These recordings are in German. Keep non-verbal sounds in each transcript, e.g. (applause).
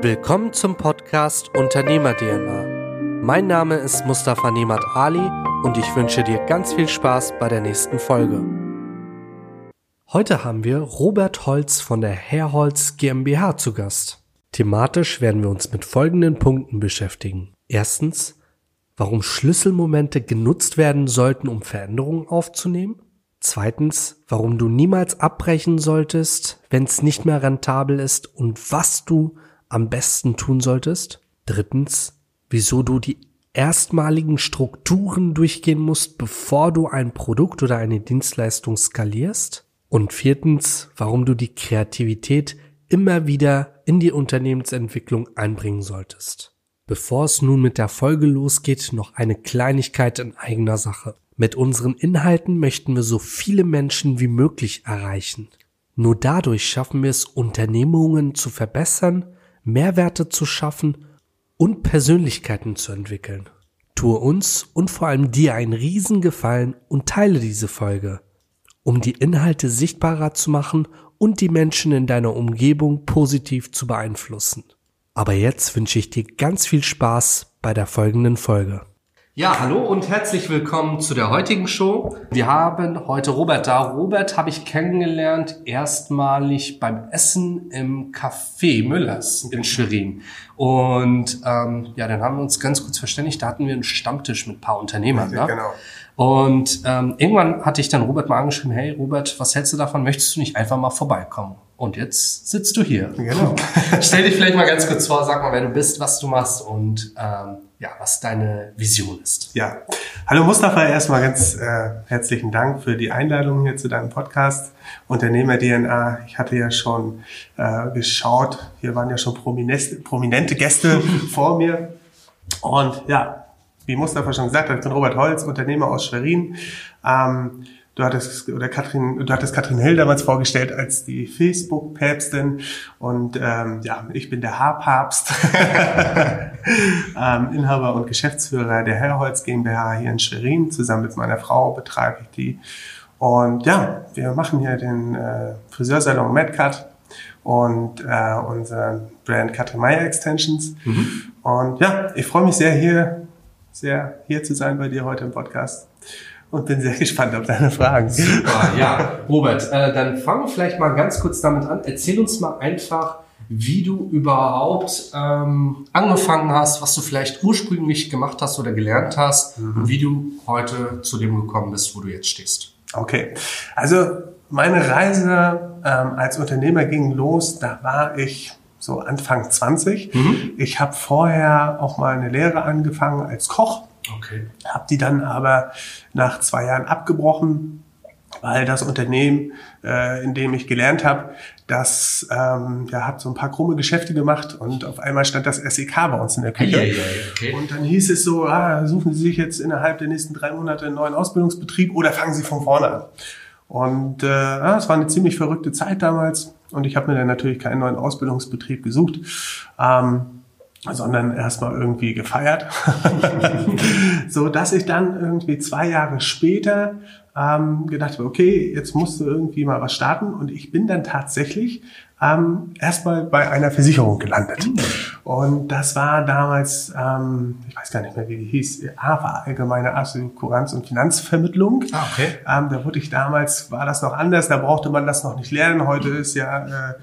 Willkommen zum Podcast Unternehmer DNA. Mein Name ist Mustafa Nemat Ali und ich wünsche dir ganz viel Spaß bei der nächsten Folge. Heute haben wir Robert Holz von der Herholz GmbH zu Gast. Thematisch werden wir uns mit folgenden Punkten beschäftigen. Erstens, warum Schlüsselmomente genutzt werden sollten, um Veränderungen aufzunehmen. Zweitens, warum du niemals abbrechen solltest, wenn es nicht mehr rentabel ist und was du am besten tun solltest. Drittens, wieso du die erstmaligen Strukturen durchgehen musst, bevor du ein Produkt oder eine Dienstleistung skalierst. Und viertens, warum du die Kreativität immer wieder in die Unternehmensentwicklung einbringen solltest. Bevor es nun mit der Folge losgeht, noch eine Kleinigkeit in eigener Sache. Mit unseren Inhalten möchten wir so viele Menschen wie möglich erreichen. Nur dadurch schaffen wir es, Unternehmungen zu verbessern, Mehrwerte zu schaffen und Persönlichkeiten zu entwickeln. Tue uns und vor allem dir einen Riesengefallen und teile diese Folge, um die Inhalte sichtbarer zu machen und die Menschen in deiner Umgebung positiv zu beeinflussen. Aber jetzt wünsche ich dir ganz viel Spaß bei der folgenden Folge. Ja, hallo und herzlich willkommen zu der heutigen Show. Wir haben heute Robert da. Robert habe ich kennengelernt erstmalig beim Essen im Café Müllers in Schwerin. Und ähm, ja, dann haben wir uns ganz kurz verständigt. Da hatten wir einen Stammtisch mit ein paar Unternehmern. Ja, ne? Genau. Und ähm, irgendwann hatte ich dann Robert mal angeschrieben, hey Robert, was hältst du davon? Möchtest du nicht einfach mal vorbeikommen? Und jetzt sitzt du hier. Genau. (laughs) Stell dich vielleicht mal ganz kurz vor, sag mal, wer du bist, was du machst und ähm, ja, was deine Vision ist. Ja, hallo Mustafa, erstmal ganz äh, herzlichen Dank für die Einladung hier zu deinem Podcast Unternehmer DNA. Ich hatte ja schon äh, geschaut, hier waren ja schon prominente Gäste (laughs) vor mir und ja, wie Mustafa schon gesagt hat, ich bin Robert Holz, Unternehmer aus Schwerin. Ähm, Du hattest, oder Katrin, du hattest Katrin Hill damals vorgestellt als die Facebook-Päpstin und ähm, ja, ich bin der Haarpapst, (laughs) ähm, Inhaber und Geschäftsführer der Herrholz GmbH hier in Schwerin. Zusammen mit meiner Frau betreibe ich die. Und ja, wir machen hier den äh, Friseursalon MadCut und äh, unseren Brand Katrin Meyer Extensions. Mhm. Und ja, ich freue mich sehr hier, sehr hier zu sein bei dir heute im Podcast und bin sehr (laughs) gespannt auf deine Fragen. Super, ja. Robert, äh, dann fangen wir vielleicht mal ganz kurz damit an. Erzähl uns mal einfach, wie du überhaupt ähm, angefangen hast, was du vielleicht ursprünglich gemacht hast oder gelernt hast mhm. und wie du heute zu dem gekommen bist, wo du jetzt stehst. Okay, also meine Reise ähm, als Unternehmer ging los, da war ich so Anfang 20. Mhm. Ich habe vorher auch mal eine Lehre angefangen als Koch Okay. Habe die dann aber nach zwei Jahren abgebrochen, weil das Unternehmen, äh, in dem ich gelernt habe, das ähm, ja, hat so ein paar krumme Geschäfte gemacht und auf einmal stand das SEK bei uns in der Küche. Ja, ja, okay. Und dann hieß es so, ah, suchen Sie sich jetzt innerhalb der nächsten drei Monate einen neuen Ausbildungsbetrieb oder fangen Sie von vorne an. Und äh, ja, es war eine ziemlich verrückte Zeit damals und ich habe mir dann natürlich keinen neuen Ausbildungsbetrieb gesucht. Ähm, sondern erstmal irgendwie gefeiert, (laughs) so dass ich dann irgendwie zwei Jahre später ähm, gedacht habe, okay, jetzt musst du irgendwie mal was starten und ich bin dann tatsächlich ähm, erstmal bei einer Versicherung gelandet mhm. und das war damals, ähm, ich weiß gar nicht mehr, wie die hieß, AFA, Allgemeine Assekuranz- und Finanzvermittlung. Ah, okay. Ähm, da wurde ich damals, war das noch anders, da brauchte man das noch nicht lernen. Heute ist ja äh,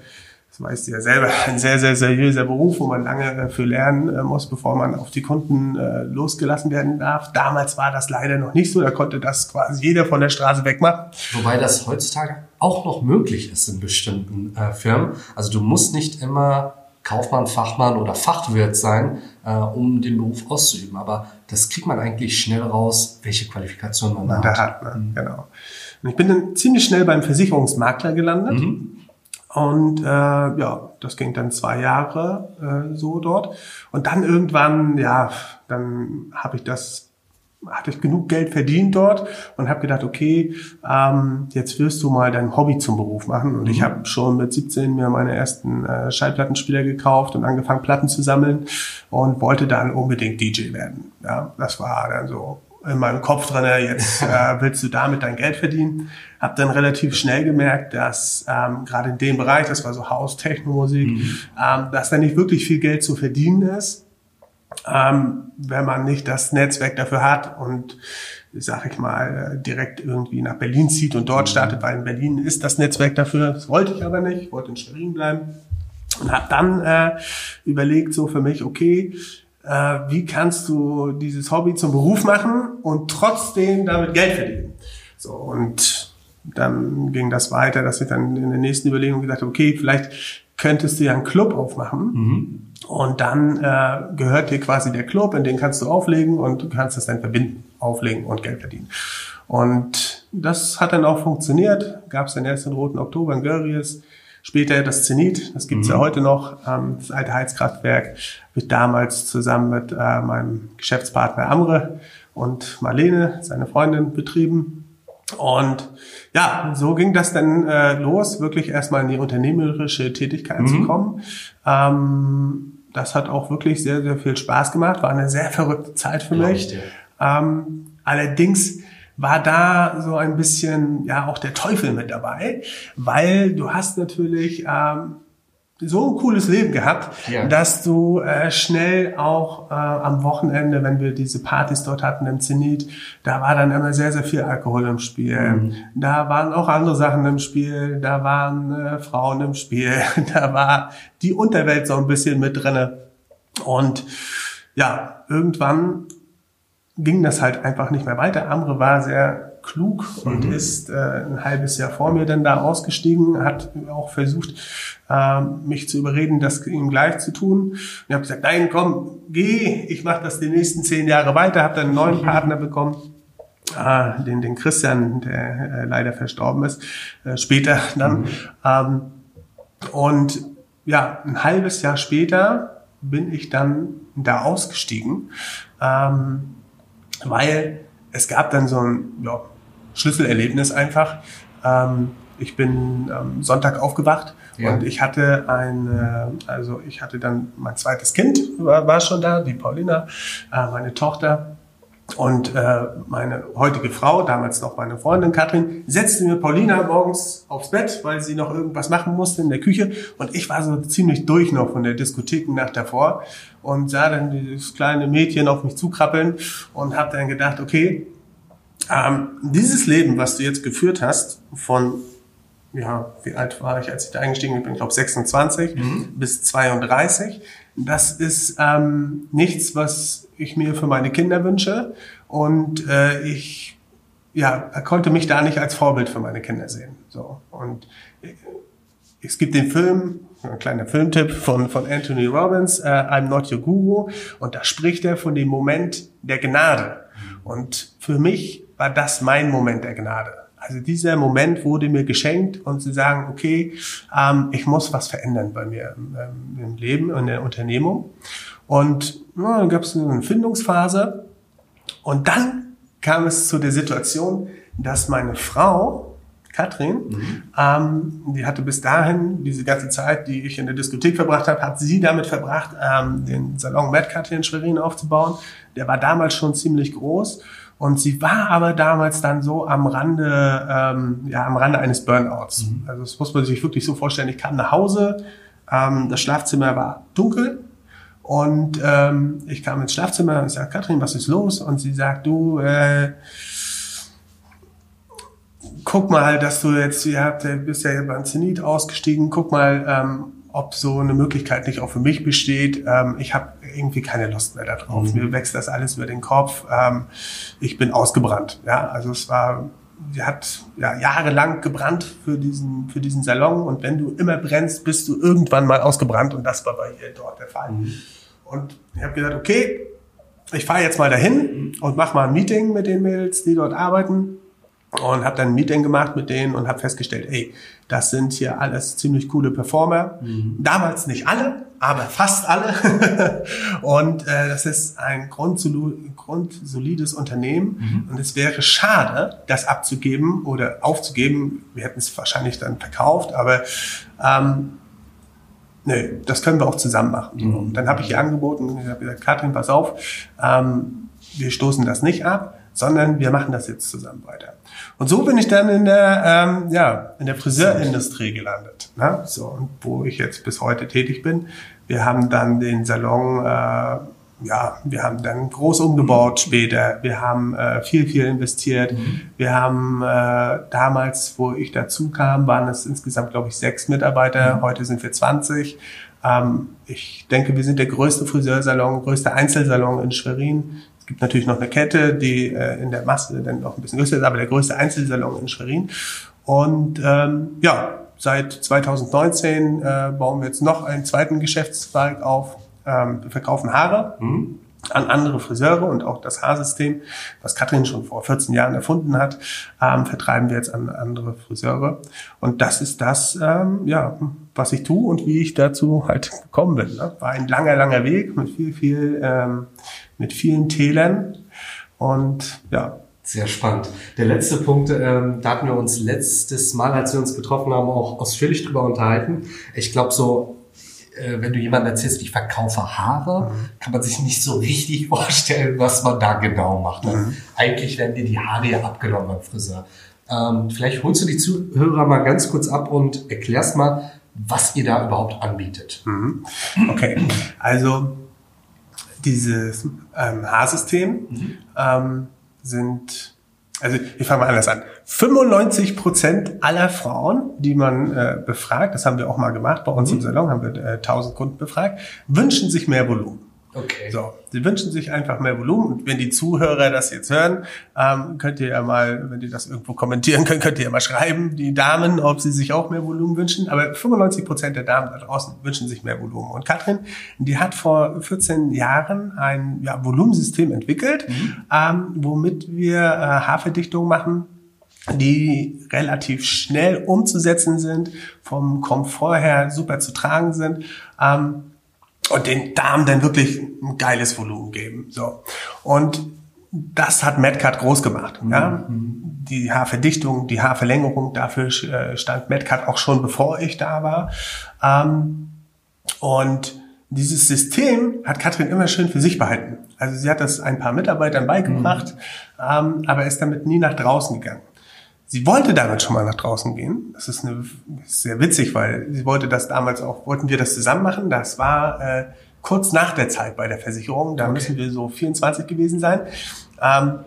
das weißt du ja selber, (laughs) ein sehr, sehr seriöser Beruf, wo man lange äh, für lernen äh, muss, bevor man auf die Kunden äh, losgelassen werden darf. Damals war das leider noch nicht so, da konnte das quasi jeder von der Straße wegmachen. Wobei das heutzutage auch noch möglich ist in bestimmten äh, Firmen. Also du musst nicht immer Kaufmann, Fachmann oder Fachwirt sein, äh, um den Beruf auszuüben. Aber das kriegt man eigentlich schnell raus, welche Qualifikation man, man da hat. hat ne? mhm. Genau. Und ich bin dann ziemlich schnell beim Versicherungsmakler gelandet. Mhm und äh, ja, das ging dann zwei Jahre äh, so dort. Und dann irgendwann, ja, dann habe ich das, hatte ich genug Geld verdient dort und habe gedacht, okay, ähm, jetzt wirst du mal dein Hobby zum Beruf machen. Und mhm. ich habe schon mit 17 mir meine ersten äh, Schallplattenspieler gekauft und angefangen, Platten zu sammeln und wollte dann unbedingt DJ werden. Ja, das war dann so in meinem Kopf drin, jetzt (laughs) äh, willst du damit dein Geld verdienen. Hab dann relativ schnell gemerkt, dass ähm, gerade in dem Bereich, das war so Haus, Technomusik, mhm. ähm, dass da nicht wirklich viel Geld zu verdienen ist, ähm, wenn man nicht das Netzwerk dafür hat und sag ich mal, direkt irgendwie nach Berlin zieht und dort mhm. startet, weil in Berlin ist das Netzwerk dafür. Das wollte ich aber nicht, ich wollte in Schwerin bleiben. Und habe dann äh, überlegt, so für mich, okay, äh, wie kannst du dieses Hobby zum Beruf machen und trotzdem damit Geld verdienen? So, und dann ging das weiter, dass ich dann in der nächsten Überlegung gesagt habe, okay, vielleicht könntest du ja einen Club aufmachen. Mhm. Und dann äh, gehört dir quasi der Club, in den kannst du auflegen und du kannst das dann verbinden, auflegen und Geld verdienen. Und das hat dann auch funktioniert. Gab es den ersten Roten Oktober in Görries. Später das Zenit, das gibt's mhm. ja heute noch, ähm, das alte Heizkraftwerk, wird damals zusammen mit äh, meinem Geschäftspartner Amre und Marlene, seine Freundin, betrieben. Und ja, so ging das dann äh, los, wirklich erstmal in die unternehmerische Tätigkeit mhm. zu kommen. Ähm, das hat auch wirklich sehr, sehr viel Spaß gemacht, war eine sehr verrückte Zeit für mich. Ähm, allerdings war da so ein bisschen ja auch der Teufel mit dabei, weil du hast natürlich ähm, so ein cooles Leben gehabt, ja. dass du äh, schnell auch äh, am Wochenende, wenn wir diese Partys dort hatten im Zenit, da war dann immer sehr, sehr viel Alkohol im Spiel. Mhm. Da waren auch andere Sachen im Spiel, da waren äh, Frauen im Spiel, (laughs) da war die Unterwelt so ein bisschen mit drinne. Und ja, irgendwann ging das halt einfach nicht mehr weiter. Amre war sehr klug und mhm. ist äh, ein halbes Jahr vor mir dann da ausgestiegen, hat auch versucht, äh, mich zu überreden, das ihm gleich zu tun. Und ich habe gesagt, nein, komm, geh, ich mache das die nächsten zehn Jahre weiter, habe dann einen neuen (laughs) Partner bekommen. Äh, den, den Christian, der äh, leider verstorben ist, äh, später dann. Mhm. Ähm, und ja, ein halbes Jahr später bin ich dann da ausgestiegen. Ähm, weil es gab dann so ein ja, Schlüsselerlebnis einfach. Ähm, ich bin ähm, Sonntag aufgewacht ja. und ich hatte ein, äh, also ich hatte dann mein zweites Kind war, war schon da, die Paulina, äh, meine Tochter. Und äh, meine heutige Frau, damals noch meine Freundin Katrin, setzte mir Paulina morgens aufs Bett, weil sie noch irgendwas machen musste in der Küche. Und ich war so ziemlich durch noch von der Diskothekennacht davor und sah dann dieses kleine Mädchen auf mich zukrabbeln und habe dann gedacht, okay, ähm, dieses Leben, was du jetzt geführt hast, von ja, wie alt war ich, als ich da eingestiegen bin? Ich glaube 26 mhm. bis 32. Das ist ähm, nichts, was ich mir für meine Kinder wünsche. Und äh, ich ja, konnte mich da nicht als Vorbild für meine Kinder sehen. So. Und äh, es gibt den Film, ein kleiner Filmtipp von, von Anthony Robbins, uh, I'm Not Your Guru. Und da spricht er von dem Moment der Gnade. Und für mich war das mein Moment der Gnade. Also dieser Moment wurde mir geschenkt und zu sagen, okay, ähm, ich muss was verändern bei mir im, ähm, im Leben, in der Unternehmung. Und ja, dann gab es eine Findungsphase und dann kam es zu der Situation, dass meine Frau, Katrin, mhm. ähm, die hatte bis dahin, diese ganze Zeit, die ich in der Diskothek verbracht habe, hat sie damit verbracht, ähm, den Salon Mad Katrin Schwerin aufzubauen. Der war damals schon ziemlich groß und sie war aber damals dann so am Rande, ähm, ja, am Rande eines Burnouts. Mhm. Also das muss man sich wirklich so vorstellen. Ich kam nach Hause, ähm, das Schlafzimmer war dunkel und ähm, ich kam ins Schlafzimmer und ich sage, Katrin, was ist los? Und sie sagt, du, äh, guck mal, dass du jetzt, ihr habt, bist ja beim Zenit ausgestiegen, guck mal, ähm, ob so eine Möglichkeit nicht auch für mich besteht. Ähm, ich habe irgendwie keine Lust mehr darauf. Mhm. Mir wächst das alles über den Kopf. Ähm, ich bin ausgebrannt. Ja, also es war, sie hat ja, jahrelang gebrannt für diesen, für diesen Salon und wenn du immer brennst, bist du irgendwann mal ausgebrannt und das war bei ihr dort der Fall. Mhm. Und ich habe gesagt, okay, ich fahre jetzt mal dahin und mache mal ein Meeting mit den Mädels, die dort arbeiten und habe dann ein Meeting gemacht mit denen und habe festgestellt, ey, das sind hier alles ziemlich coole Performer. Mhm. Damals nicht alle, aber fast alle. (laughs) und äh, das ist ein grundsolides Unternehmen mhm. und es wäre schade, das abzugeben oder aufzugeben. Wir hätten es wahrscheinlich dann verkauft, aber ähm, nee, das können wir auch zusammen machen. Mhm. Dann habe ich ihr angeboten und ich habe gesagt, Katrin, pass auf, ähm, wir stoßen das nicht ab sondern wir machen das jetzt zusammen weiter. Und so bin ich dann in der, ähm, ja, in der Friseurindustrie gelandet, ne? so, und wo ich jetzt bis heute tätig bin. Wir haben dann den Salon, äh, ja, wir haben dann groß umgebaut später. Wir haben äh, viel, viel investiert. Mhm. Wir haben äh, damals, wo ich dazu kam, waren es insgesamt, glaube ich, sechs Mitarbeiter. Mhm. Heute sind wir 20. Ähm, ich denke, wir sind der größte Friseursalon, größte Einzelsalon in Schwerin. Es gibt natürlich noch eine Kette, die äh, in der Masse dann noch ein bisschen größer ist, aber der größte Einzelsalon in Schwerin. Und ähm, ja, seit 2019 äh, bauen wir jetzt noch einen zweiten Geschäftszweig auf. Ähm, wir verkaufen Haare. Mhm an andere Friseure und auch das Haarsystem, was Katrin schon vor 14 Jahren erfunden hat, ähm, vertreiben wir jetzt an andere Friseure. Und das ist das, ähm, ja, was ich tue und wie ich dazu halt gekommen bin. Ne? War ein langer, langer Weg mit viel, viel, ähm, mit vielen Tälern und ja. Sehr spannend. Der letzte Punkt, ähm, da hatten wir uns letztes Mal, als wir uns getroffen haben, auch ausführlich drüber unterhalten. Ich glaube, so äh, wenn du jemandem erzählst, ich verkaufe Haare, mhm. kann man sich nicht so richtig (laughs) vorstellen, was man da genau macht. Mhm. Eigentlich werden dir die Haare ja abgenommen beim Friseur. Ähm, vielleicht holst du die Zuhörer mal ganz kurz ab und erklärst mal, was ihr da überhaupt anbietet. Mhm. Okay, also dieses ähm, Haarsystem mhm. ähm, sind, also ich fange mal anders an. 95 Prozent aller Frauen, die man äh, befragt, das haben wir auch mal gemacht bei uns mhm. im Salon, haben wir äh, 1000 Kunden befragt, wünschen sich mehr Volumen. Okay. So, sie wünschen sich einfach mehr Volumen. Und wenn die Zuhörer das jetzt hören, ähm, könnt ihr ja mal, wenn die das irgendwo kommentieren können, könnt ihr ja mal schreiben, die Damen, ob sie sich auch mehr Volumen wünschen. Aber 95 Prozent der Damen da draußen wünschen sich mehr Volumen. Und Katrin, die hat vor 14 Jahren ein ja, Volumensystem entwickelt, mhm. ähm, womit wir äh, Haarverdichtung machen die relativ schnell umzusetzen sind, vom Komfort her super zu tragen sind. Ähm, und den Darm dann wirklich ein geiles Volumen geben. So. Und das hat Medcard groß gemacht. Mhm. Ja? Die Haarverdichtung, die Haarverlängerung, dafür äh, stand Medcard auch schon bevor ich da war. Ähm, und dieses System hat Katrin immer schön für sich behalten. Also sie hat das ein paar Mitarbeitern beigebracht, mhm. ähm, aber ist damit nie nach draußen gegangen. Sie wollte damit schon mal nach draußen gehen. Das ist, eine, ist sehr witzig, weil sie wollte das damals auch, wollten wir das zusammen machen. Das war äh, kurz nach der Zeit bei der Versicherung. Da okay. müssen wir so 24 gewesen sein. Ähm,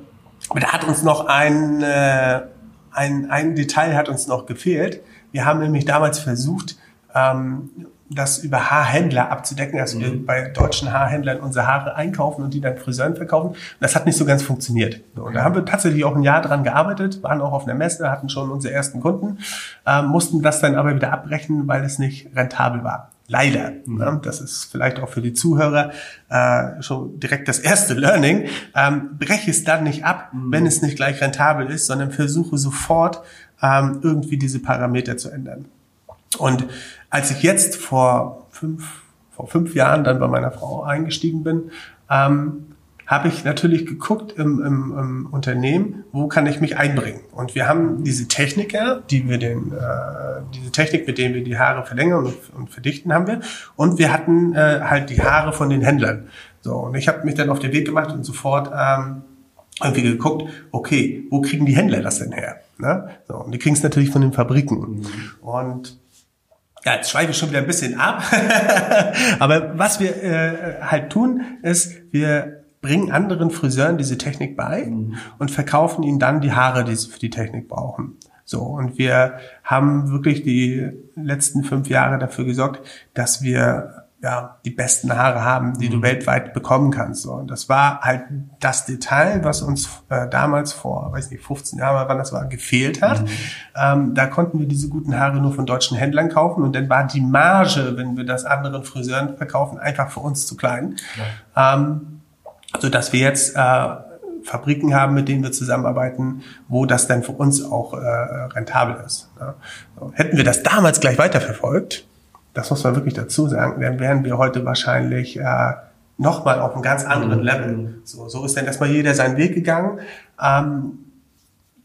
aber da hat uns noch ein, äh, ein, ein Detail hat uns noch gefehlt. Wir haben nämlich damals versucht, ähm, das über Haarhändler abzudecken, dass mhm. wir bei deutschen Haarhändlern unsere Haare einkaufen und die dann Friseuren verkaufen. Und das hat nicht so ganz funktioniert. Und da haben wir tatsächlich auch ein Jahr dran gearbeitet, waren auch auf einer Messe, hatten schon unsere ersten Kunden, ähm, mussten das dann aber wieder abbrechen, weil es nicht rentabel war. Leider. Mhm. Das ist vielleicht auch für die Zuhörer äh, schon direkt das erste Learning. Ähm, breche es dann nicht ab, mhm. wenn es nicht gleich rentabel ist, sondern versuche sofort ähm, irgendwie diese Parameter zu ändern. Und als ich jetzt vor fünf, vor fünf Jahren dann bei meiner Frau eingestiegen bin, ähm, habe ich natürlich geguckt im, im, im Unternehmen, wo kann ich mich einbringen. Und wir haben diese Techniker, die wir den, äh, diese Technik, mit denen wir die Haare verlängern und, und verdichten, haben wir. Und wir hatten äh, halt die Haare von den Händlern. So und ich habe mich dann auf den Weg gemacht und sofort ähm, irgendwie geguckt, okay, wo kriegen die Händler das denn her? Ne? So, und die kriegen es natürlich von den Fabriken. Mhm. Und ja, jetzt schweife ich schon wieder ein bisschen ab. (laughs) Aber was wir äh, halt tun, ist, wir bringen anderen Friseuren diese Technik bei mhm. und verkaufen ihnen dann die Haare, die sie für die Technik brauchen. So, und wir haben wirklich die letzten fünf Jahre dafür gesorgt, dass wir ja, die besten Haare haben, die mhm. du weltweit bekommen kannst. So. Und das war halt das Detail, was uns äh, damals vor, weiß nicht, 15 Jahren, wann das war, gefehlt hat. Mhm. Ähm, da konnten wir diese guten Haare nur von deutschen Händlern kaufen und dann war die Marge, wenn wir das anderen Friseuren verkaufen, einfach für uns zu klein. Ja. Ähm, so dass wir jetzt äh, Fabriken haben, mit denen wir zusammenarbeiten, wo das dann für uns auch äh, rentabel ist. Ja. So. Hätten wir das damals gleich weiterverfolgt, das muss man wirklich dazu sagen, dann wären wir heute wahrscheinlich äh, nochmal auf einem ganz anderen mhm. Level. So, so ist dann erstmal jeder seinen Weg gegangen. Ähm,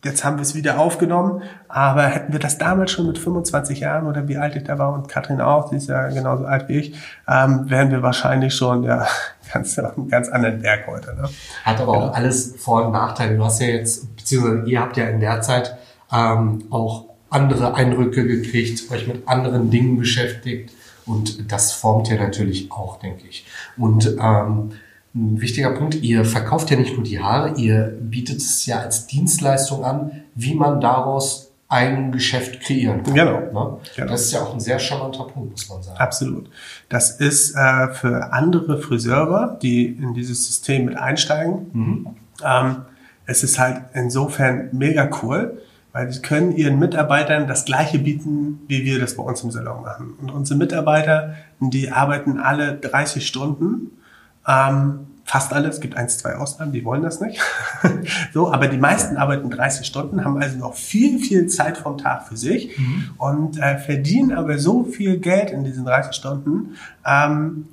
jetzt haben wir es wieder aufgenommen, aber hätten wir das damals schon mit 25 Jahren oder wie alt ich da war und Katrin auch, sie ist ja genauso alt wie ich, ähm, wären wir wahrscheinlich schon ja (laughs) ganz auf einem ganz anderen Berg heute. Ne? Hat aber genau. auch alles Vor- und Nachteile. Du hast ja jetzt, beziehungsweise ihr habt ja in der Zeit ähm, auch andere Eindrücke gekriegt, euch mit anderen Dingen beschäftigt und das formt ja natürlich auch, denke ich. Und ähm, ein wichtiger Punkt, ihr verkauft ja nicht nur die Haare, ihr bietet es ja als Dienstleistung an, wie man daraus ein Geschäft kreieren kann. Genau. Ne? genau. Das ist ja auch ein sehr charmanter Punkt, muss man sagen. Absolut. Das ist äh, für andere Friseure, die in dieses System mit einsteigen, mhm. ähm, es ist halt insofern mega cool, weil sie können ihren Mitarbeitern das Gleiche bieten, wie wir das bei uns im Salon machen. Und unsere Mitarbeiter, die arbeiten alle 30 Stunden. Ähm, fast alle, es gibt eins, zwei Ausnahmen, die wollen das nicht. (laughs) so, aber die meisten arbeiten 30 Stunden, haben also noch viel, viel Zeit vom Tag für sich mhm. und äh, verdienen aber so viel Geld in diesen 30 Stunden, ähm,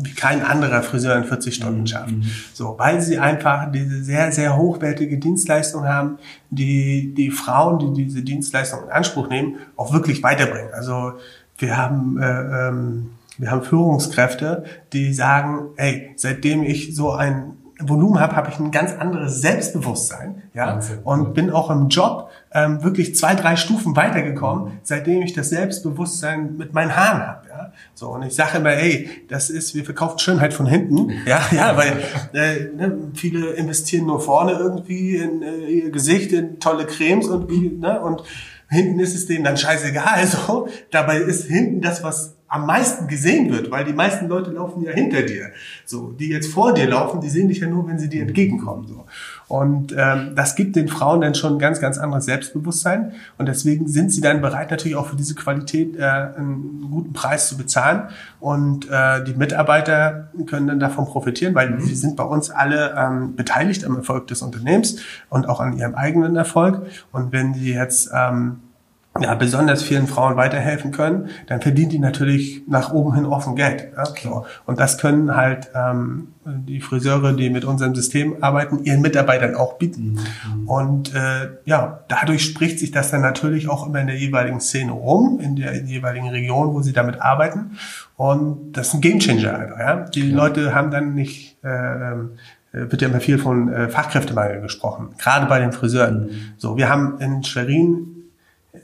wie kein anderer Friseur in 40 Stunden mhm. schafft. Mhm. So, weil sie einfach diese sehr, sehr hochwertige Dienstleistung haben, die die Frauen, die diese Dienstleistung in Anspruch nehmen, auch wirklich weiterbringen. Also wir haben äh, ähm, wir haben Führungskräfte, die sagen, ey, seitdem ich so ein Volumen habe, habe ich ein ganz anderes Selbstbewusstsein, ja, Wahnsinn. und bin auch im Job ähm, wirklich zwei, drei Stufen weitergekommen, seitdem ich das Selbstbewusstsein mit meinen Haaren habe, ja. So und ich sage immer, ey, das ist, wir verkaufen Schönheit von hinten, ja, (laughs) ja, weil äh, ne, viele investieren nur vorne irgendwie in äh, ihr Gesicht, in tolle Cremes und wie, ne, und hinten ist es denen dann scheißegal, (laughs) so. Dabei ist hinten das, was am meisten gesehen wird, weil die meisten Leute laufen ja hinter dir. So, die jetzt vor dir laufen, die sehen dich ja nur, wenn sie dir entgegenkommen. So. Und ähm, das gibt den Frauen dann schon ein ganz, ganz anderes Selbstbewusstsein. Und deswegen sind sie dann bereit, natürlich auch für diese Qualität äh, einen guten Preis zu bezahlen. Und äh, die Mitarbeiter können dann davon profitieren, weil mhm. sie sind bei uns alle ähm, beteiligt am Erfolg des Unternehmens und auch an ihrem eigenen Erfolg. Und wenn sie jetzt ähm, ja, besonders vielen Frauen weiterhelfen können, dann verdienen die natürlich nach oben hin offen Geld. Ja? So. Und das können halt ähm, die Friseure, die mit unserem System arbeiten, ihren Mitarbeitern auch bieten. Mhm. Und äh, ja, dadurch spricht sich das dann natürlich auch immer in der jeweiligen Szene rum, in der, in der jeweiligen Region, wo sie damit arbeiten. Und das ist ein Gamechanger einfach. Ja? Die ja. Leute haben dann nicht äh, äh, wird ja immer viel von äh, Fachkräftemangel gesprochen, gerade bei den Friseuren. Mhm. So, wir haben in Schwerin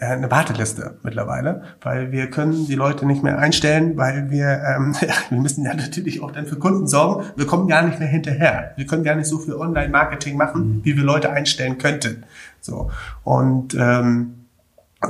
eine Warteliste mittlerweile, weil wir können die Leute nicht mehr einstellen, weil wir ähm, (laughs) wir müssen ja natürlich auch dann für Kunden sorgen. Wir kommen gar nicht mehr hinterher. Wir können gar nicht so viel Online-Marketing machen, wie wir Leute einstellen könnten. So und ähm,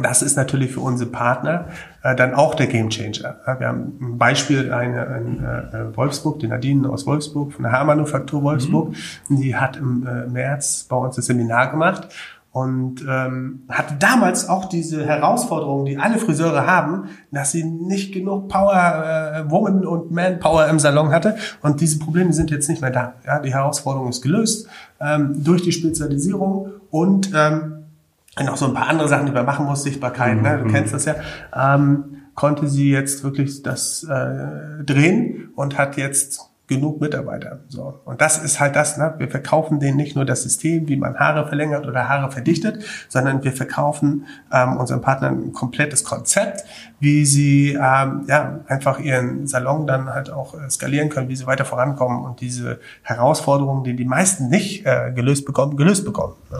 das ist natürlich für unsere Partner äh, dann auch der Gamechanger. Ja, wir haben ein Beispiel eine, in äh, Wolfsburg, die Nadine aus Wolfsburg von der Haarmanufaktur Wolfsburg. Mhm. Die hat im äh, März bei uns das Seminar gemacht und ähm, hatte damals auch diese Herausforderung, die alle Friseure haben, dass sie nicht genug Power äh, Woman und Manpower im Salon hatte und diese Probleme sind jetzt nicht mehr da. Ja, die Herausforderung ist gelöst ähm, durch die Spezialisierung und ähm, noch so ein paar andere Sachen, die man machen muss, Sichtbarkeit, mhm. ne? du mhm. kennst das ja. Ähm, konnte sie jetzt wirklich das äh, drehen und hat jetzt genug Mitarbeiter. So. Und das ist halt das, ne? wir verkaufen denen nicht nur das System, wie man Haare verlängert oder Haare verdichtet, sondern wir verkaufen ähm, unseren Partnern ein komplettes Konzept, wie sie ähm, ja, einfach ihren Salon dann halt auch äh, skalieren können, wie sie weiter vorankommen und diese Herausforderungen, die die meisten nicht äh, gelöst bekommen, gelöst bekommen. Ne?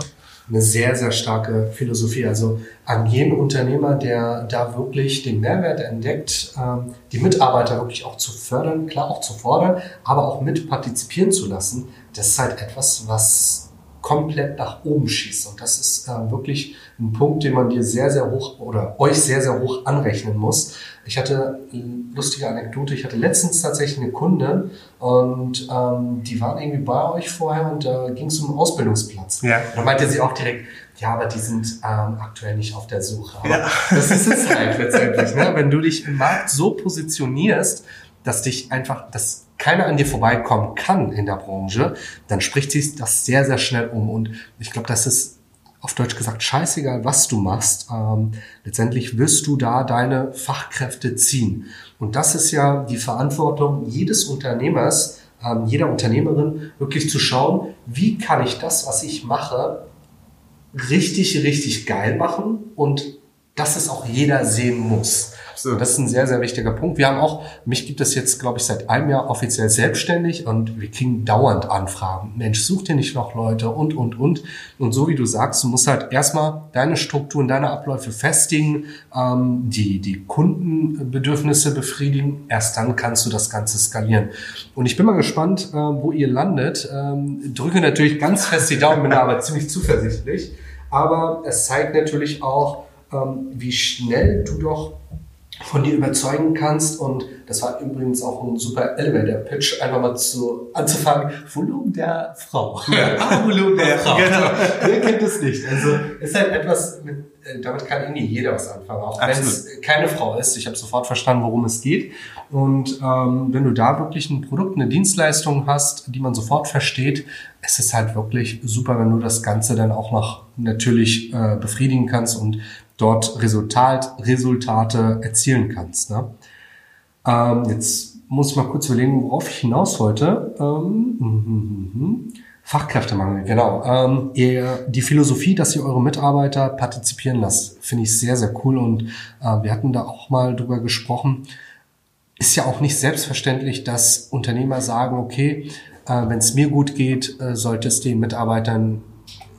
Eine sehr, sehr starke Philosophie. Also an jeden Unternehmer, der da wirklich den Mehrwert entdeckt, ähm, die Mitarbeiter wirklich auch zu fördern, klar auch zu fordern, aber auch mit partizipieren zu lassen, das ist halt etwas, was komplett nach oben schießt. Und das ist äh, wirklich ein Punkt, den man dir sehr, sehr hoch oder euch sehr, sehr hoch anrechnen muss. Ich hatte eine lustige Anekdote. Ich hatte letztens tatsächlich eine Kunde und ähm, die waren irgendwie bei euch vorher und da ging es um einen Ausbildungsplatz. Ja. Und da meinte sie auch direkt, ja, aber die sind ähm, aktuell nicht auf der Suche. Aber ja. Das ist es halt (laughs) letztendlich. Ne? Wenn du dich im Markt so positionierst, dass dich einfach, dass keiner an dir vorbeikommen kann in der Branche, dann spricht sich das sehr, sehr schnell um. Und ich glaube, das ist auf Deutsch gesagt, scheißegal, was du machst. Ähm, letztendlich wirst du da deine Fachkräfte ziehen. Und das ist ja die Verantwortung jedes Unternehmers, ähm, jeder Unternehmerin, wirklich zu schauen, wie kann ich das, was ich mache, richtig, richtig geil machen und dass es auch jeder sehen muss. So. Das ist ein sehr, sehr wichtiger Punkt. Wir haben auch, mich gibt es jetzt, glaube ich, seit einem Jahr offiziell selbstständig und wir kriegen dauernd Anfragen. Mensch, such dir nicht noch Leute und, und, und. Und so wie du sagst, du musst halt erstmal deine Strukturen, deine Abläufe festigen, ähm, die, die Kundenbedürfnisse befriedigen. Erst dann kannst du das Ganze skalieren. Und ich bin mal gespannt, äh, wo ihr landet. Ähm, drücke natürlich ganz fest die Daumen, bin aber ziemlich zuversichtlich. Aber es zeigt natürlich auch, ähm, wie schnell du doch von dir überzeugen kannst. Und das war übrigens auch ein super Elevator-Pitch, einfach mal zu, anzufangen. Volumen der Frau. (laughs) Ja, ah, Volumen der Frau. Genau. (laughs) Wer kennt es nicht? Also ist halt etwas, mit, äh, damit kann irgendwie jeder was anfangen, auch wenn es keine Frau ist. Ich habe sofort verstanden, worum es geht. Und ähm, wenn du da wirklich ein Produkt, eine Dienstleistung hast, die man sofort versteht, es ist halt wirklich super, wenn du das Ganze dann auch noch natürlich äh, befriedigen kannst und dort Resultat, Resultate erzielen kannst. Ne? Ähm, jetzt muss ich mal kurz überlegen, worauf ich hinaus wollte. Ähm, mm, mm, mm, Fachkräftemangel, genau. Ähm, ihr, die Philosophie, dass ihr eure Mitarbeiter partizipieren lasst, finde ich sehr, sehr cool und äh, wir hatten da auch mal drüber gesprochen. Ist ja auch nicht selbstverständlich, dass Unternehmer sagen, okay, äh, wenn es mir gut geht, äh, sollte es den Mitarbeitern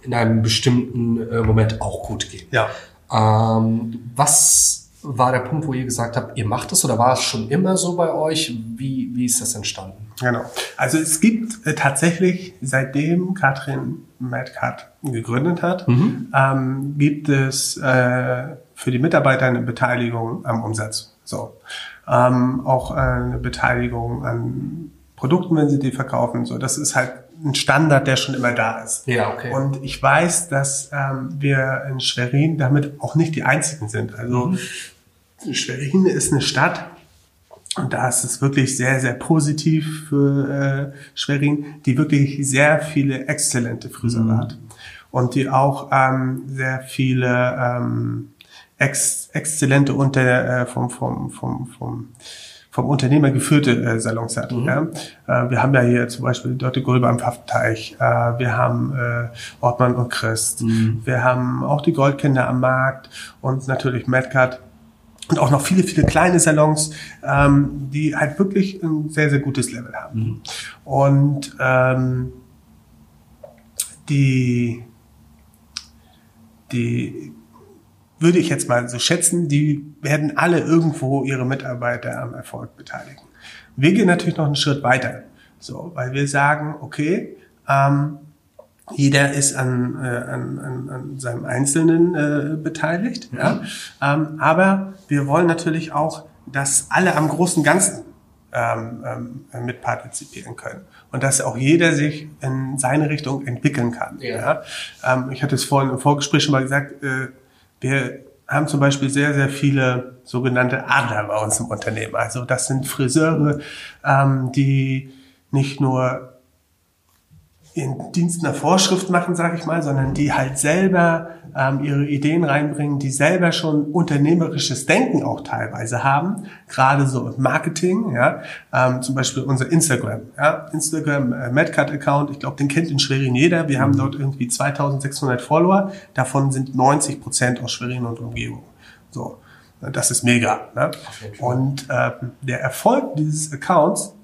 in einem bestimmten äh, Moment auch gut gehen. Ja. Ähm, was war der Punkt, wo ihr gesagt habt, ihr macht es oder war es schon immer so bei euch? Wie, wie ist das entstanden? Genau. Also es gibt äh, tatsächlich, seitdem Katrin Madcard gegründet hat, mhm. ähm, gibt es äh, für die Mitarbeiter eine Beteiligung am Umsatz. So. Ähm, auch eine Beteiligung an Produkten, wenn sie die verkaufen. So, das ist halt ein Standard, der schon immer da ist. Ja, okay. Und ich weiß, dass ähm, wir in Schwerin damit auch nicht die einzigen sind. Also mhm. Schwerin ist eine Stadt, und da ist es wirklich sehr, sehr positiv für äh, Schwerin, die wirklich sehr viele exzellente Friseure mhm. hat. Und die auch ähm, sehr viele ähm, ex exzellente unter äh, vom, vom, vom, vom vom Unternehmer geführte äh, Salons hat. Mhm. Ja? Äh, wir haben ja hier zum Beispiel Dörte Gulbe am Pfaffenteich, äh, wir haben äh, Ortmann und Christ, mhm. wir haben auch die Goldkinder am Markt und natürlich Madcard und auch noch viele, viele kleine Salons, ähm, die halt wirklich ein sehr, sehr gutes Level haben. Mhm. Und ähm, die, die würde ich jetzt mal so schätzen, die werden alle irgendwo ihre Mitarbeiter am Erfolg beteiligen. Wir gehen natürlich noch einen Schritt weiter, so, weil wir sagen, okay, ähm, jeder ist an, äh, an, an, an seinem Einzelnen äh, beteiligt, mhm. ja, ähm, aber wir wollen natürlich auch, dass alle am großen Ganzen ähm, ähm, mitpartizipieren können und dass auch jeder sich in seine Richtung entwickeln kann. Ja. ja? Ähm, ich hatte es vorhin im Vorgespräch schon mal gesagt, äh, wir haben zum Beispiel sehr, sehr viele sogenannte Adler bei uns im Unternehmen. Also das sind Friseure, ähm, die nicht nur ihren Dienst einer Vorschrift machen, sage ich mal, sondern die halt selber ähm, ihre Ideen reinbringen, die selber schon unternehmerisches Denken auch teilweise haben, gerade so im Marketing, ja, ähm, zum Beispiel unser Instagram, ja, Instagram äh, Madcard Account, ich glaube, den kennt in Schwerin jeder. Wir haben mhm. dort irgendwie 2.600 Follower, davon sind 90 Prozent aus Schwerin und Umgebung. So, das ist mega. Ne? Und äh, der Erfolg dieses Accounts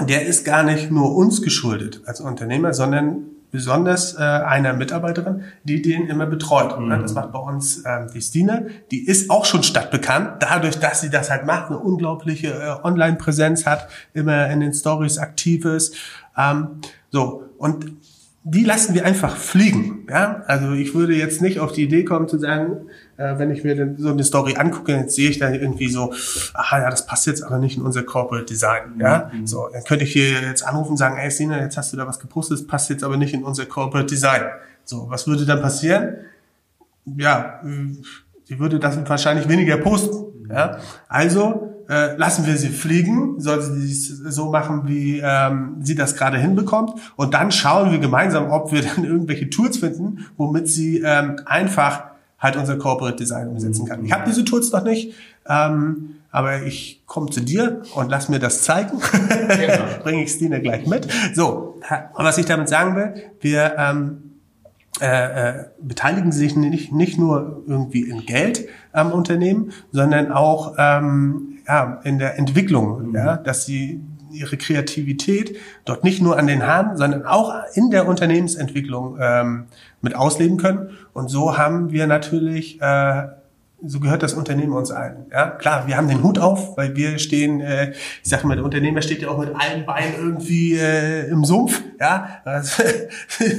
der ist gar nicht nur uns geschuldet als Unternehmer, sondern besonders äh, einer Mitarbeiterin, die den immer betreut. Mhm. Das macht bei uns ähm, die Stine. Die ist auch schon stadtbekannt, dadurch, dass sie das halt macht, eine unglaubliche äh, Online-Präsenz hat, immer in den Stories aktiv ist. Ähm, so und die lassen wir einfach fliegen. Ja? Also ich würde jetzt nicht auf die Idee kommen zu sagen, äh, wenn ich mir denn so eine Story angucke, jetzt sehe ich dann irgendwie so, aha, ja, das passt jetzt aber nicht in unser Corporate Design. Ja? Mhm. So, dann könnte ich hier jetzt anrufen und sagen, ey Sina, jetzt hast du da was gepostet, das passt jetzt aber nicht in unser Corporate Design. So, was würde dann passieren? Ja, sie würde das wahrscheinlich weniger posten. Ja? Also äh, lassen wir sie fliegen, soll sie dies so machen, wie ähm, sie das gerade hinbekommt. Und dann schauen wir gemeinsam, ob wir (laughs) dann irgendwelche Tools finden, womit sie ähm, einfach halt unser Corporate Design umsetzen kann. Ich habe diese Tools noch nicht, ähm, aber ich komme zu dir und lass mir das zeigen. Genau. (laughs) Bringe ich Stine gleich mit. So, und was ich damit sagen will, wir ähm, äh, äh, beteiligen sich nicht, nicht nur irgendwie in Geld am Unternehmen, sondern auch ähm, ja, in der Entwicklung, mhm. ja, dass sie ihre Kreativität dort nicht nur an den Haaren, sondern auch in der Unternehmensentwicklung ähm, mit ausleben können. Und so haben wir natürlich äh, so gehört das Unternehmen uns allen. Ja, klar, wir haben den Hut auf, weil wir stehen, äh, ich sage mal, der Unternehmer steht ja auch mit allen Beinen irgendwie äh, im Sumpf, ja, (laughs)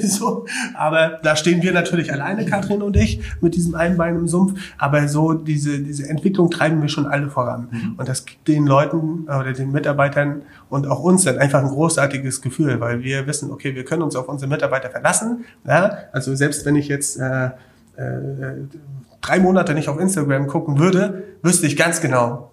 so, aber da stehen wir natürlich alleine, Katrin und ich, mit diesem einen Bein im Sumpf, aber so diese, diese Entwicklung treiben wir schon alle voran. Mhm. und das gibt den Leuten oder den Mitarbeitern und auch uns dann einfach ein großartiges Gefühl, weil wir wissen, okay, wir können uns auf unsere Mitarbeiter verlassen, ja, also selbst wenn ich jetzt äh, äh, drei Monate nicht auf Instagram gucken würde, wüsste ich ganz genau,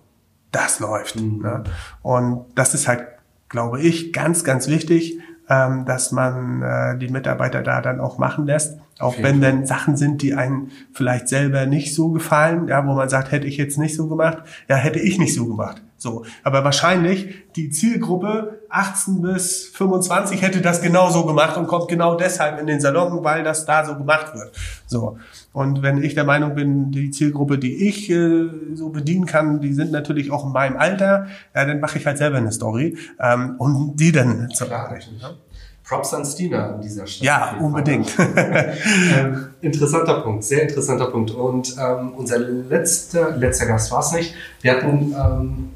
das läuft. Mhm. Ne? Und das ist halt, glaube ich, ganz, ganz wichtig, ähm, dass man äh, die Mitarbeiter da dann auch machen lässt. Auch wenn dann Sachen sind, die einen vielleicht selber nicht so gefallen, ja, wo man sagt, hätte ich jetzt nicht so gemacht, ja, hätte ich nicht so gemacht. So. Aber wahrscheinlich die Zielgruppe 18 bis 25 hätte das genau so gemacht und kommt genau deshalb in den Salon, weil das da so gemacht wird. So. Und wenn ich der Meinung bin, die Zielgruppe, die ich äh, so bedienen kann, die sind natürlich auch in meinem Alter, ja, dann mache ich halt selber eine Story, ähm, um die dann zu erreichen. Ja? Props an Stina an dieser Stelle. Ja, unbedingt. (laughs) ähm, interessanter Punkt, sehr interessanter Punkt. Und ähm, unser letzter, letzter Gast war es nicht. Wir hatten ähm,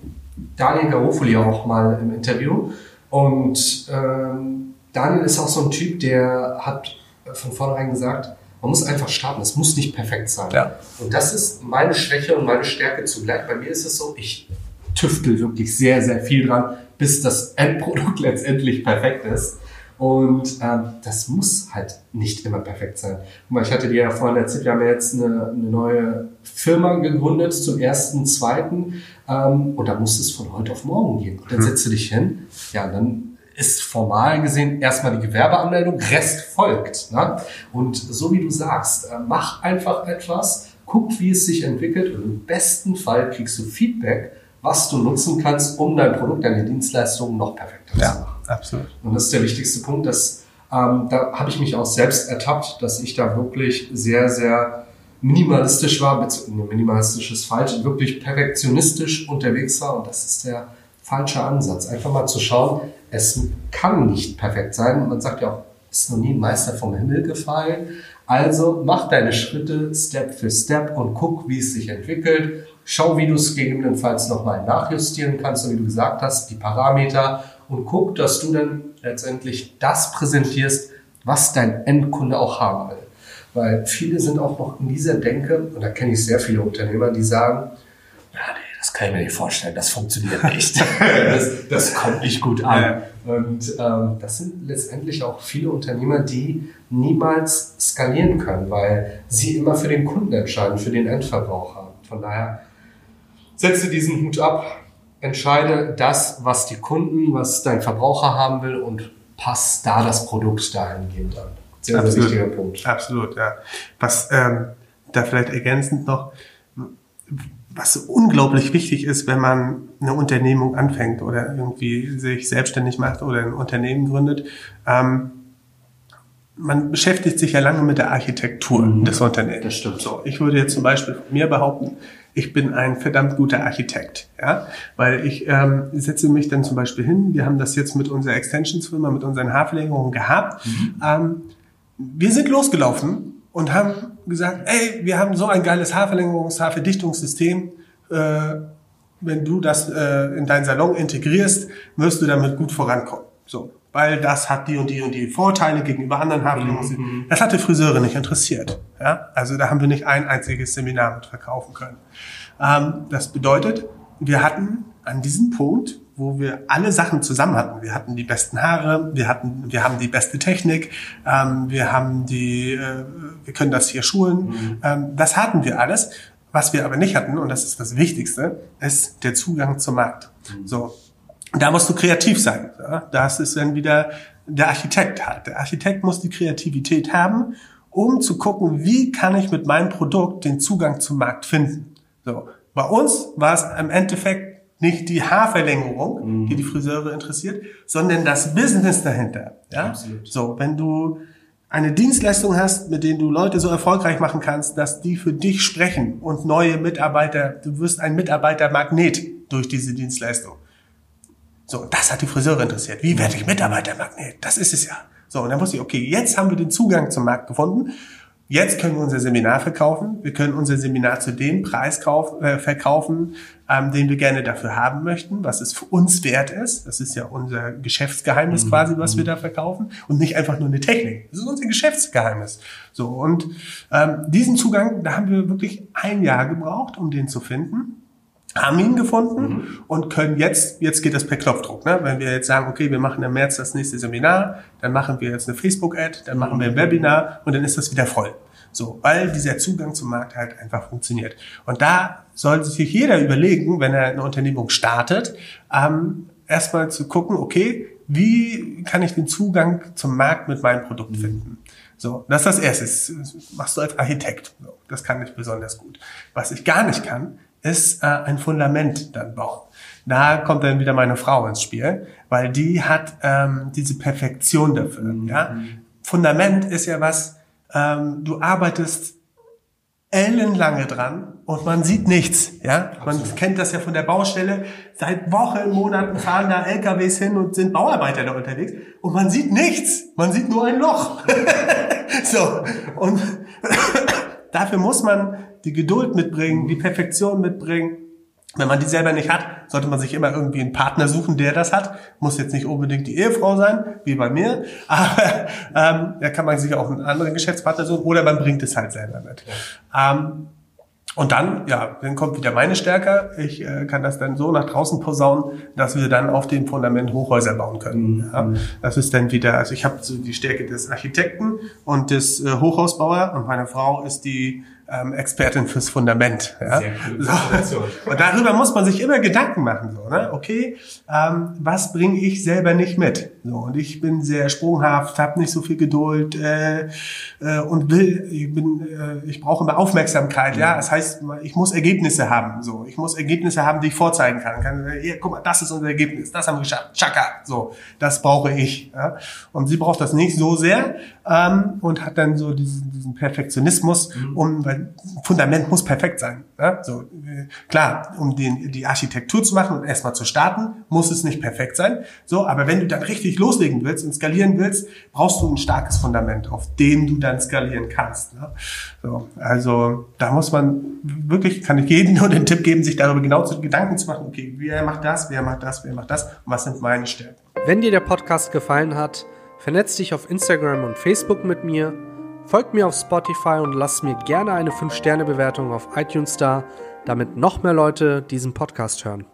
Daniel Garofoli auch mal im Interview. Und ähm, Daniel ist auch so ein Typ, der hat von vornherein gesagt, man muss einfach starten. Es muss nicht perfekt sein. Ja. Und das ist meine Schwäche und meine Stärke zugleich. Bei mir ist es so, ich tüftel wirklich sehr, sehr viel dran, bis das Endprodukt (laughs) letztendlich perfekt ist. Und ähm, das muss halt nicht immer perfekt sein. Guck mal, ich hatte dir ja vorhin erzählt, wir haben ja jetzt eine, eine neue Firma gegründet zum ersten, zweiten. Ähm, und da muss es von heute auf morgen gehen. Und dann mhm. setzt du dich hin, ja, dann ist formal gesehen erstmal die Gewerbeanmeldung, Rest folgt. Ne? Und so wie du sagst, äh, mach einfach etwas, guck, wie es sich entwickelt und im besten Fall kriegst du Feedback, was du nutzen kannst, um dein Produkt, deine Dienstleistung noch perfekter ja. zu machen. Absolut. Und das ist der wichtigste Punkt, dass ähm, da habe ich mich auch selbst ertappt, dass ich da wirklich sehr, sehr minimalistisch war, beziehungsweise minimalistisch ist falsch, wirklich perfektionistisch unterwegs war und das ist der falsche Ansatz. Einfach mal zu schauen, es kann nicht perfekt sein. Man sagt ja auch, es ist noch nie ein Meister vom Himmel gefallen. Also mach deine Schritte Step für Step und guck, wie es sich entwickelt. Schau, wie du es gegebenenfalls nochmal nachjustieren kannst, so wie du gesagt hast, die Parameter und guck, dass du dann letztendlich das präsentierst, was dein Endkunde auch haben will. Weil viele sind auch noch in dieser Denke, und da kenne ich sehr viele Unternehmer, die sagen, ja, nee, das kann ich mir nicht vorstellen, das funktioniert nicht. (laughs) das, das kommt nicht gut an. Und ähm, das sind letztendlich auch viele Unternehmer, die niemals skalieren können, weil sie immer für den Kunden entscheiden, für den Endverbraucher. Von daher setze diesen Hut ab, entscheide das, was die Kunden, was dein Verbraucher haben will und pass da das Produkt dahingehend an. Sehr, Absolut. sehr wichtiger Punkt. Absolut, ja. Was ähm, da vielleicht ergänzend noch, was unglaublich wichtig ist, wenn man eine Unternehmung anfängt oder irgendwie sich selbstständig macht oder ein Unternehmen gründet, ähm, man beschäftigt sich ja lange mit der Architektur mhm. des Unternehmens. Das stimmt. So, ich würde jetzt zum Beispiel von mir behaupten, ich bin ein verdammt guter Architekt, ja, weil ich ähm, setze mich dann zum Beispiel hin. Wir haben das jetzt mit unserer Extensionsfirma, mit unseren Haarverlängerungen gehabt. Mhm. Ähm, wir sind losgelaufen und haben gesagt, ey, wir haben so ein geiles Haarverlängerungs-, Haarverdichtungssystem. Äh, wenn du das äh, in deinen Salon integrierst, wirst du damit gut vorankommen. So, weil das hat die und die und die Vorteile gegenüber anderen Haarpflegungssystemen. Mhm. Das hatte Friseure nicht interessiert. Ja? Also da haben wir nicht ein einziges Seminar mit verkaufen können. Ähm, das bedeutet, wir hatten an diesem Punkt, wo wir alle Sachen zusammen hatten. Wir hatten die besten Haare, wir hatten, wir haben die beste Technik, ähm, wir haben die, äh, wir können das hier schulen. Mhm. Ähm, das hatten wir alles. Was wir aber nicht hatten, und das ist das Wichtigste, ist der Zugang zum Markt. Mhm. So, da musst du kreativ sein. Ja? Das ist dann wieder der Architekt halt. Der Architekt muss die Kreativität haben, um zu gucken, wie kann ich mit meinem Produkt den Zugang zum Markt finden. So. Bei uns war es im Endeffekt nicht die Haarverlängerung, mhm. die die Friseure interessiert, sondern das Business dahinter. Ja? Absolut. So, wenn du eine Dienstleistung hast, mit denen du Leute so erfolgreich machen kannst, dass die für dich sprechen und neue Mitarbeiter, du wirst ein Mitarbeitermagnet durch diese Dienstleistung. So, das hat die Friseure interessiert. Wie werde ich Mitarbeitermagnet? Das ist es ja. So, und dann wusste ich, okay, jetzt haben wir den Zugang zum Markt gefunden. Jetzt können wir unser Seminar verkaufen. Wir können unser Seminar zu dem Preis kauf, äh, verkaufen, ähm, den wir gerne dafür haben möchten, was es für uns wert ist. Das ist ja unser Geschäftsgeheimnis mhm. quasi, was wir da verkaufen. Und nicht einfach nur eine Technik. Das ist unser Geschäftsgeheimnis. So, und ähm, diesen Zugang, da haben wir wirklich ein Jahr gebraucht, um den zu finden haben ihn gefunden mhm. und können jetzt, jetzt geht das per Knopfdruck. Ne? Wenn wir jetzt sagen, okay, wir machen im März das nächste Seminar, dann machen wir jetzt eine Facebook-Ad, dann machen wir ein Webinar und dann ist das wieder voll. So, weil dieser Zugang zum Markt halt einfach funktioniert. Und da sollte sich jeder überlegen, wenn er eine Unternehmung startet, ähm, erstmal zu gucken, okay, wie kann ich den Zugang zum Markt mit meinem Produkt mhm. finden? So, das ist das Erste. Das machst du als Architekt. So, das kann ich besonders gut. Was ich gar nicht kann, ist äh, ein Fundament dann bauen. Da kommt dann wieder meine Frau ins Spiel, weil die hat ähm, diese Perfektion dafür. Mhm. Ja? Fundament ist ja was, ähm, du arbeitest ellenlange dran und man sieht nichts. Ja, man kennt das ja von der Baustelle. Seit Wochen, Monaten fahren da LKWs hin und sind Bauarbeiter da unterwegs und man sieht nichts. Man sieht nur ein Loch. (laughs) so und (laughs) dafür muss man die Geduld mitbringen, die Perfektion mitbringen. Wenn man die selber nicht hat, sollte man sich immer irgendwie einen Partner suchen, der das hat. Muss jetzt nicht unbedingt die Ehefrau sein, wie bei mir, (laughs) aber ähm, da kann man sich auch einen anderen Geschäftspartner suchen oder man bringt es halt selber mit. Ähm, und dann, ja, dann kommt wieder meine Stärke. Ich äh, kann das dann so nach draußen posaunen, dass wir dann auf dem Fundament Hochhäuser bauen können. Mhm. Ja, das ist dann wieder, also ich habe so die Stärke des Architekten und des äh, Hochhausbauer und meine Frau ist die ähm, Expertin fürs Fundament. Ja? So. Und darüber muss man sich immer Gedanken machen. So, ne? Okay, ähm, was bringe ich selber nicht mit? So, und ich bin sehr sprunghaft, habe nicht so viel Geduld äh, äh, und will, ich bin, äh, ich brauche immer Aufmerksamkeit. Ja, das heißt, ich muss Ergebnisse haben. So, ich muss Ergebnisse haben, die ich vorzeigen kann. kann hier, guck mal, das ist unser Ergebnis, das haben wir geschafft. Chaka, so, das brauche ich. Ja? Und sie braucht das nicht so sehr ähm, und hat dann so diesen, diesen Perfektionismus, mhm. um weil Fundament muss perfekt sein. Ja? So, äh, klar, um den, die Architektur zu machen und erstmal zu starten, muss es nicht perfekt sein. So, aber wenn du dann richtig loslegen willst und skalieren willst, brauchst du ein starkes Fundament, auf dem du dann skalieren kannst. Ne? So, also da muss man wirklich, kann ich jedem (laughs) nur den Tipp geben, sich darüber genau zu Gedanken zu machen, okay, wer macht das, wer macht das, wer macht das und was sind meine Stärken. Wenn dir der Podcast gefallen hat, vernetz dich auf Instagram und Facebook mit mir Folgt mir auf Spotify und lasst mir gerne eine 5-Sterne-Bewertung auf iTunes da, damit noch mehr Leute diesen Podcast hören.